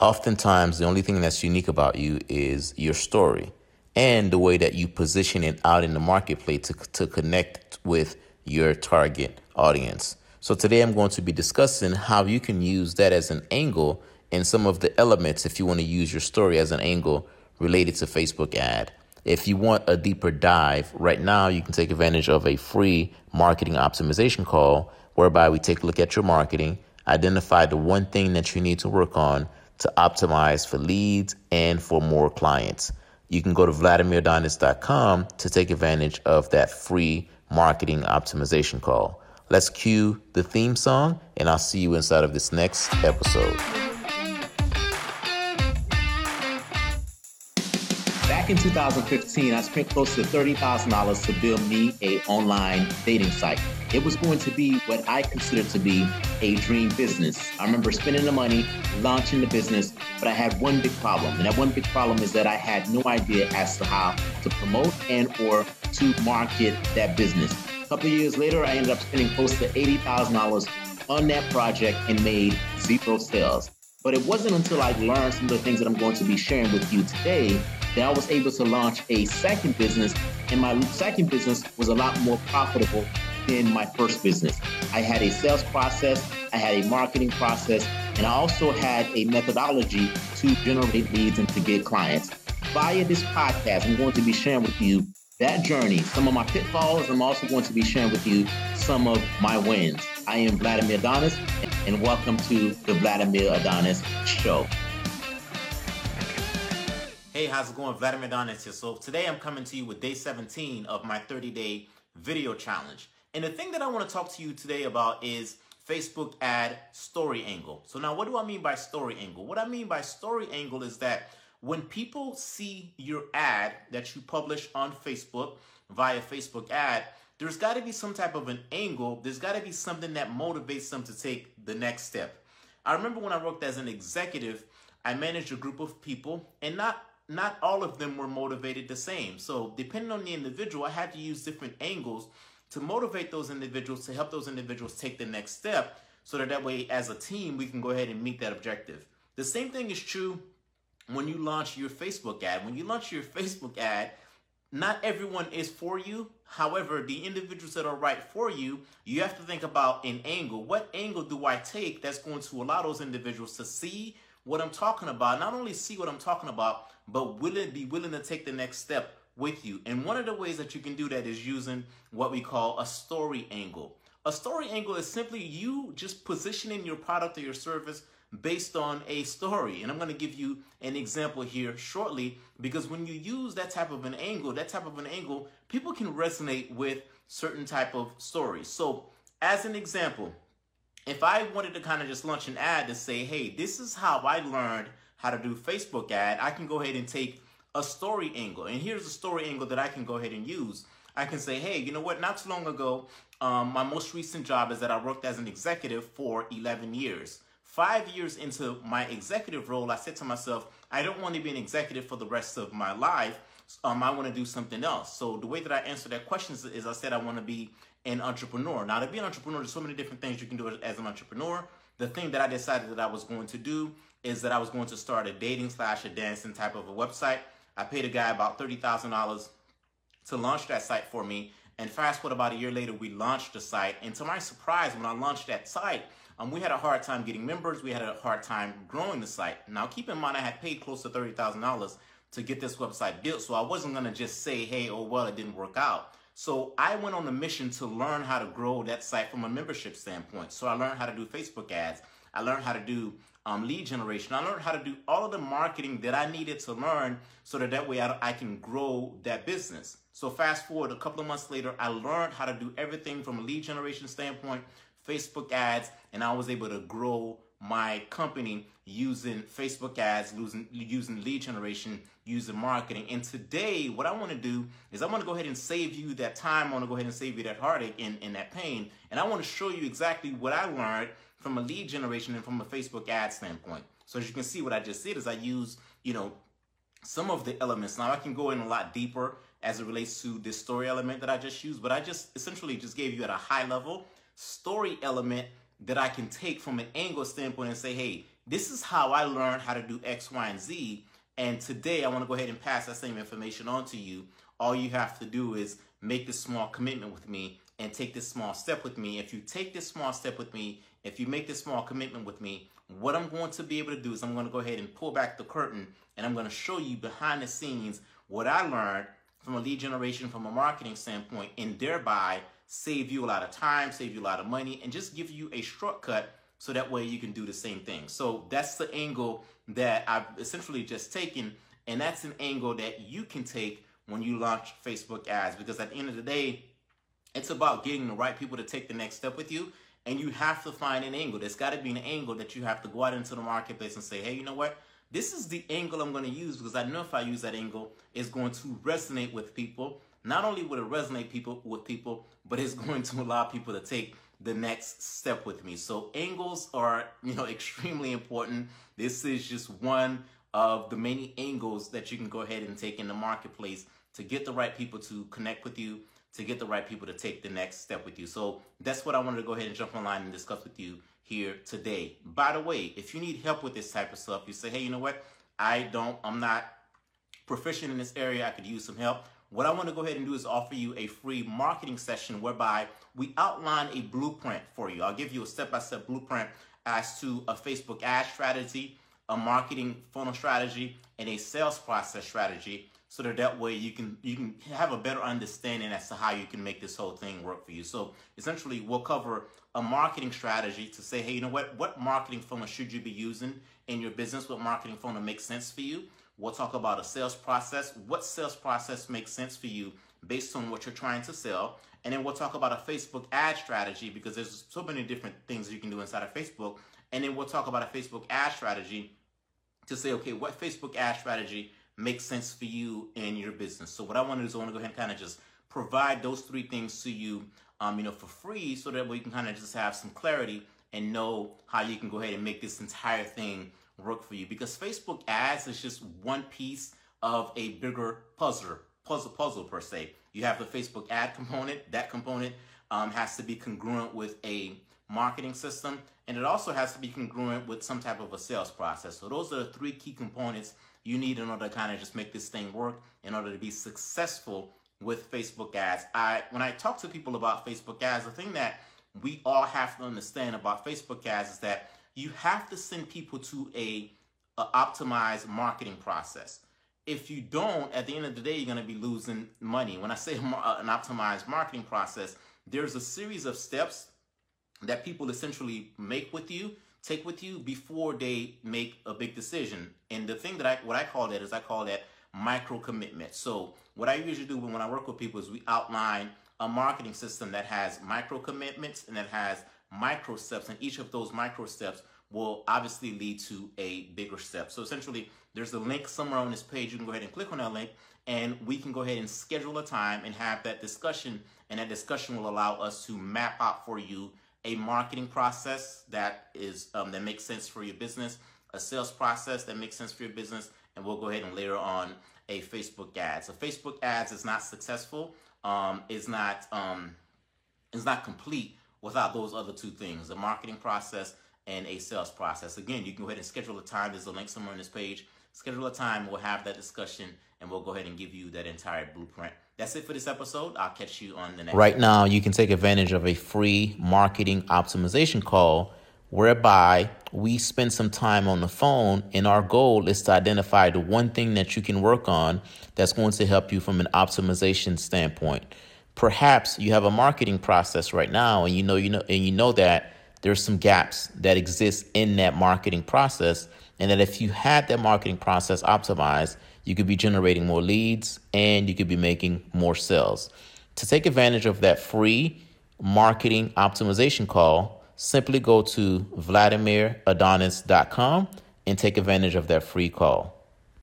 Oftentimes, the only thing that's unique about you is your story and the way that you position it out in the marketplace to, to connect with your target audience. So, today I'm going to be discussing how you can use that as an angle and some of the elements if you want to use your story as an angle related to Facebook ad. If you want a deeper dive, right now you can take advantage of a free marketing optimization call whereby we take a look at your marketing, identify the one thing that you need to work on to optimize for leads and for more clients. You can go to vladimiradonis.com to take advantage of that free marketing optimization call. Let's cue the theme song, and I'll see you inside of this next episode. In 2015, I spent close to $30,000 to build me a online dating site. It was going to be what I considered to be a dream business. I remember spending the money, launching the business, but I had one big problem. And that one big problem is that I had no idea as to how to promote and or to market that business. A couple of years later, I ended up spending close to $80,000 on that project and made zero sales. But it wasn't until I learned some of the things that I'm going to be sharing with you today that I was able to launch a second business. And my second business was a lot more profitable than my first business. I had a sales process, I had a marketing process, and I also had a methodology to generate leads and to get clients. Via this podcast, I'm going to be sharing with you that journey, some of my pitfalls. I'm also going to be sharing with you some of my wins. I am Vladimir Adonis, and welcome to the Vladimir Adonis Show. Hey, how's it going? Vladimir Adonis here. So today I'm coming to you with day 17 of my 30-day video challenge. And the thing that I want to talk to you today about is Facebook ad story angle. So now what do I mean by story angle? What I mean by story angle is that when people see your ad that you publish on Facebook via Facebook ad, there's got to be some type of an angle. There's got to be something that motivates them to take the next step. I remember when I worked as an executive, I managed a group of people and not not all of them were motivated the same. So depending on the individual, I had to use different angles to motivate those individuals, to help those individuals take the next step so that that way as a team, we can go ahead and meet that objective. The same thing is true when you launch your Facebook ad. When you launch your Facebook ad, not everyone is for you. However, the individuals that are right for you, you have to think about an angle. What angle do I take that's going to allow those individuals to see what I'm talking about, not only see what I'm talking about, but willing be willing to take the next step with you. And one of the ways that you can do that is using what we call a story angle. A story angle is simply you just positioning your product or your service based on a story. And I'm going to give you an example here shortly because when you use that type of an angle, that type of an angle, people can resonate with certain type of stories. So, as an example, if I wanted to kind of just launch an ad to say, hey, this is how I learned how to do Facebook ad, I can go ahead and take a story angle. And here's a story angle that I can go ahead and use. I can say, hey, you know what? Not too long ago, um, my most recent job is that I worked as an executive for 11 years. Five years into my executive role, I said to myself, I don't want to be an executive for the rest of my life. Um, I want to do something else. So the way that I answer that question is, is I said I want to be an entrepreneur. Now, to be an entrepreneur, there's so many different things you can do as an entrepreneur. The thing that I decided that I was going to do is that I was going to start a dating slash a dancing type of a website. I paid a guy about $30,000 to launch that site for me. And fast forward about a year later, we launched the site. And to my surprise, when I launched that site, um, we had a hard time getting members. We had a hard time growing the site. Now, keep in mind, I had paid close to $30,000 to get this website built. So I wasn't going to just say, hey, oh, well, it didn't work out. So I went on a mission to learn how to grow that site from a membership standpoint. So I learned how to do Facebook ads. I learned how to do um, lead generation. I learned how to do all of the marketing that I needed to learn so that that way I, I can grow that business. So fast forward a couple of months later, I learned how to do everything from a lead generation standpoint, Facebook ads, and I was able to grow my company using Facebook ads, using, using lead generation, using marketing. And today, what I want to do is I want to go ahead and save you that time. I want to go ahead and save you that heartache and, and that pain. And I want to show you exactly what I learned from a lead generation and from a Facebook ad standpoint. So as you can see, what I just did is I use, you know, some of the elements. Now I can go in a lot deeper as it relates to this story element that I just used, but I just essentially just gave you at a high level story element that I can take from an angle standpoint and say, hey, this is how I learned how to do X, Y, and Z. And today I want to go ahead and pass that same information on to you. All you have to do is make this small commitment with me and take this small step with me. If you take this small step with me, if you make this small commitment with me, what I'm going to be able to do is I'm going to go ahead and pull back the curtain and I'm going to show you behind the scenes what I learned from a lead generation, from a marketing standpoint, and thereby save you a lot of time, save you a lot of money, and just give you a shortcut so that way you can do the same thing. So that's the angle that I've essentially just taken, and that's an angle that you can take when you launch Facebook ads because at the end of the day, it's about getting the right people to take the next step with you. And you have to find an angle. There's got to be an angle that you have to go out into the marketplace and say, hey, you know what? This is the angle I'm going to use because I know if I use that angle, it's going to resonate with people. Not only will it resonate people with people, but it's going to allow people to take the next step with me. So angles are, you know, extremely important. This is just one of the many angles that you can go ahead and take in the marketplace to get the right people to connect with you, to get the right people to take the next step with you. So that's what I wanted to go ahead and jump online and discuss with you here today. By the way, if you need help with this type of stuff, you say, hey, you know what? I don't, I'm not proficient in this area. I could use some help. What I want to go ahead and do is offer you a free marketing session whereby we outline a blueprint for you. I'll give you a step-by-step blueprint as to a Facebook ad strategy, a marketing funnel strategy, and a sales process strategy so that that way you can you can have a better understanding as to how you can make this whole thing work for you. So essentially, we'll cover a marketing strategy to say, hey, you know what? What marketing funnel should you be using in your business? What marketing funnel makes sense for you? We'll talk about a sales process. What sales process makes sense for you based on what you're trying to sell? And then we'll talk about a Facebook ad strategy because there's so many different things you can do inside of Facebook. And then we'll talk about a Facebook ad strategy to say, okay, what Facebook ad strategy makes sense for you and your business. So what I want to do is I want to go ahead and kind of just provide those three things to you, um, you know, for free, so that we can kind of just have some clarity and know how you can go ahead and make this entire thing work for you. Because Facebook ads is just one piece of a bigger puzzle, puzzle, puzzle per se. You have the Facebook ad component. That component um, has to be congruent with a marketing system, and it also has to be congruent with some type of a sales process. So those are the three key components you need in order to kind of just make this thing work in order to be successful with Facebook ads. I when I talk to people about Facebook ads, the thing that we all have to understand about Facebook ads is that you have to send people to a, a optimized marketing process. If you don't, at the end of the day, you're going to be losing money. When I say an optimized marketing process, there's a series of steps that people essentially make with you take with you before they make a big decision. And the thing that I what I call that is I call that micro commitment. So what I usually do when when I work with people is we outline a marketing system that has micro commitments and that has micro steps, and each of those micro steps will obviously lead to a bigger step. So essentially, there's a link somewhere on this page. You can go ahead and click on that link, and we can go ahead and schedule a time and have that discussion. And that discussion will allow us to map out for you a marketing process that is um, that makes sense for your business, a sales process that makes sense for your business, and we'll go ahead and later on a Facebook ad. So Facebook ads is not successful, um, is not um, is not complete without those other two things: a marketing process and a sales process. Again, you can go ahead and schedule a time. There's a link somewhere on this page. Schedule a time. We'll have that discussion, and we'll go ahead and give you that entire blueprint that's it for this episode. I'll catch you on the next. Right now, you can take advantage of a free marketing optimization call whereby we spend some time on the phone and our goal is to identify the one thing that you can work on that's going to help you from an optimization standpoint. Perhaps you have a marketing process right now and you know you know and you know that there's some gaps that exist in that marketing process and that if you had that marketing process optimized, you could be generating more leads and you could be making more sales. To take advantage of that free marketing optimization call, simply go to VladimirAdonis.com and take advantage of that free call.